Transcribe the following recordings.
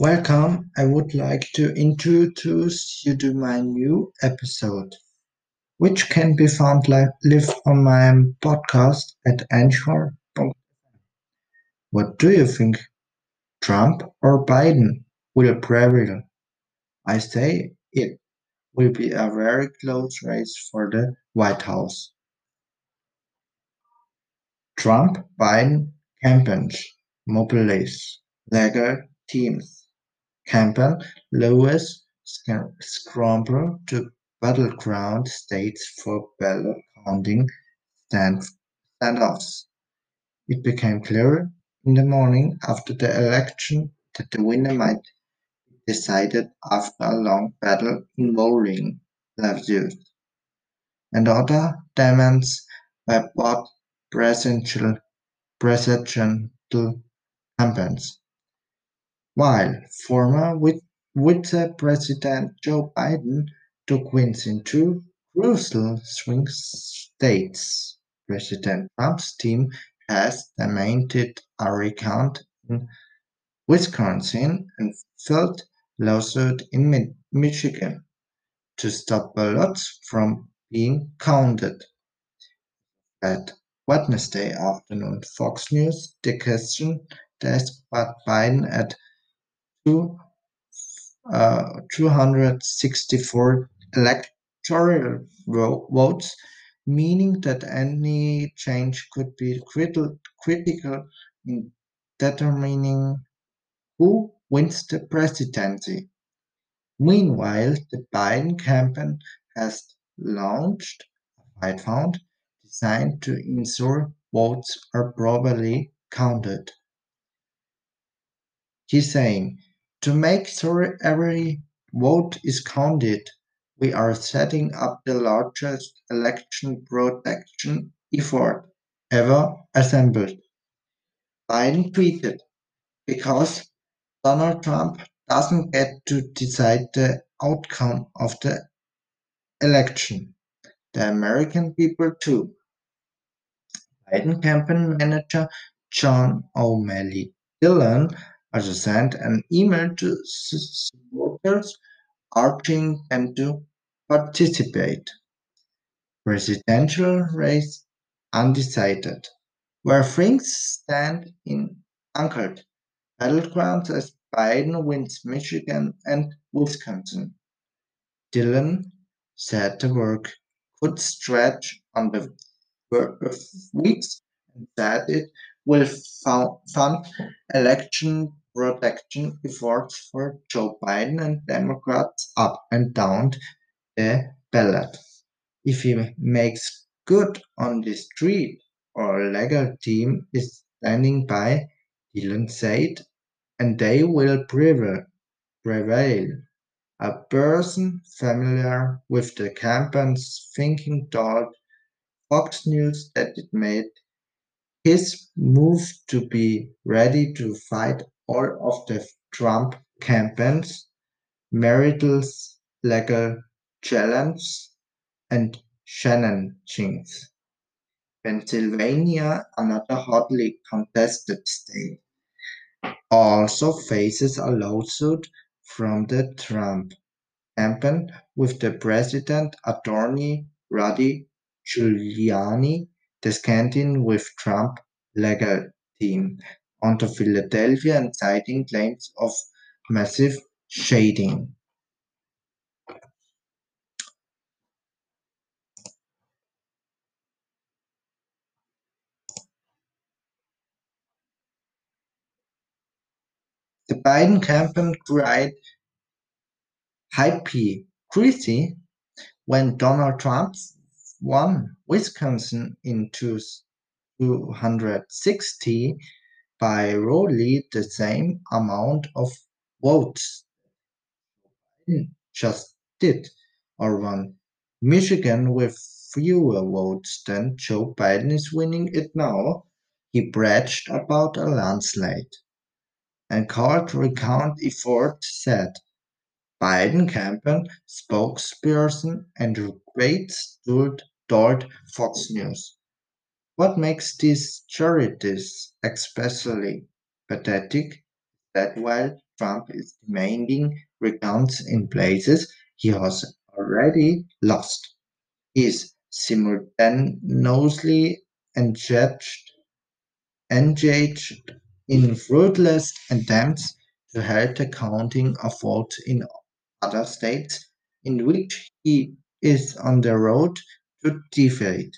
Welcome. I would like to introduce you to my new episode, which can be found live, live on my podcast at Anchor. What do you think? Trump or Biden will prevail? I say it will be a very close race for the White House. Trump Biden campaigns mobilize legal teams. Campaign Lewis scramble to battleground states for ballot counting stand standoffs. It became clear in the morning after the election that the winner might be decided after a long battle involving lawsuits and other demands by both presidential presidential campaigns. While former Vice President Joe Biden took wins in two crucial swing states, President Trump's team has demanded a recount in Wisconsin and filed lawsuit in Michigan to stop ballots from being counted. At Wednesday afternoon, Fox News the question desk but Biden at uh, 264 electoral votes, meaning that any change could be critical in determining who wins the presidency. Meanwhile, the Biden campaign has launched a fight fund designed to ensure votes are properly counted. He's saying, to make sure every vote is counted, we are setting up the largest election protection effort ever assembled. Biden tweeted, because Donald Trump doesn't get to decide the outcome of the election. The American people too. Biden campaign manager John O'Malley Dillon also sent an email to supporters urging them to participate. Presidential race undecided. Where things stand in anchored battlegrounds as Biden wins Michigan and Wisconsin. Dillon said the work could stretch on the work weeks and said it will fund election protection efforts for Joe Biden and Democrats up and down the ballot. If he makes good on the street, our legal team is standing by, Dillon said, and they will prevail. A person familiar with the campaign's thinking told Fox News that it made his move to be ready to fight all of the Trump campaign's marital legal challenges and shenanigans. Pennsylvania, another hotly contested state, also faces a lawsuit from the Trump campaign with the president attorney Rudy Giuliani descanting with Trump legal team onto Philadelphia and citing claims of massive shading. The Biden campaign cried hypocrisy when Donald Trump won Wisconsin in 260 by roughly the same amount of votes just did, or won Michigan with fewer votes than Joe Biden is winning it now. He bragged about a landslide and called recount effort said Biden campaign spokesperson Andrew Bates told Fox News. What makes these charities especially pathetic is that while Trump is demanding recounts in places he has already lost. He is simultaneously engaged, engaged in fruitless attempts to halt the counting of votes in other states in which he is on the road to defeat.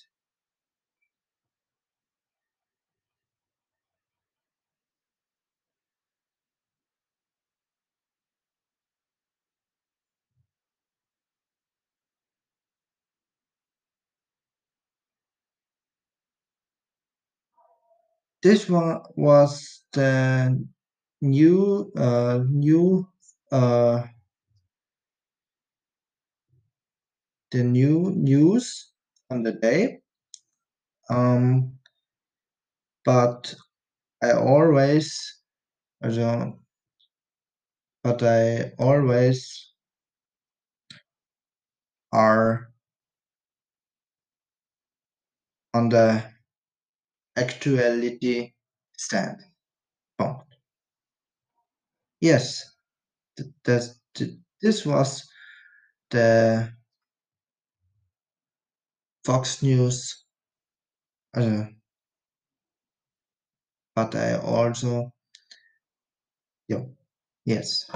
This one was the new uh, new uh, the new news on the day. Um, but I always but I always are on the actuality stand. Point. Yes, th- that's, th- this was the Fox News, uh, but I also, yeah, yes.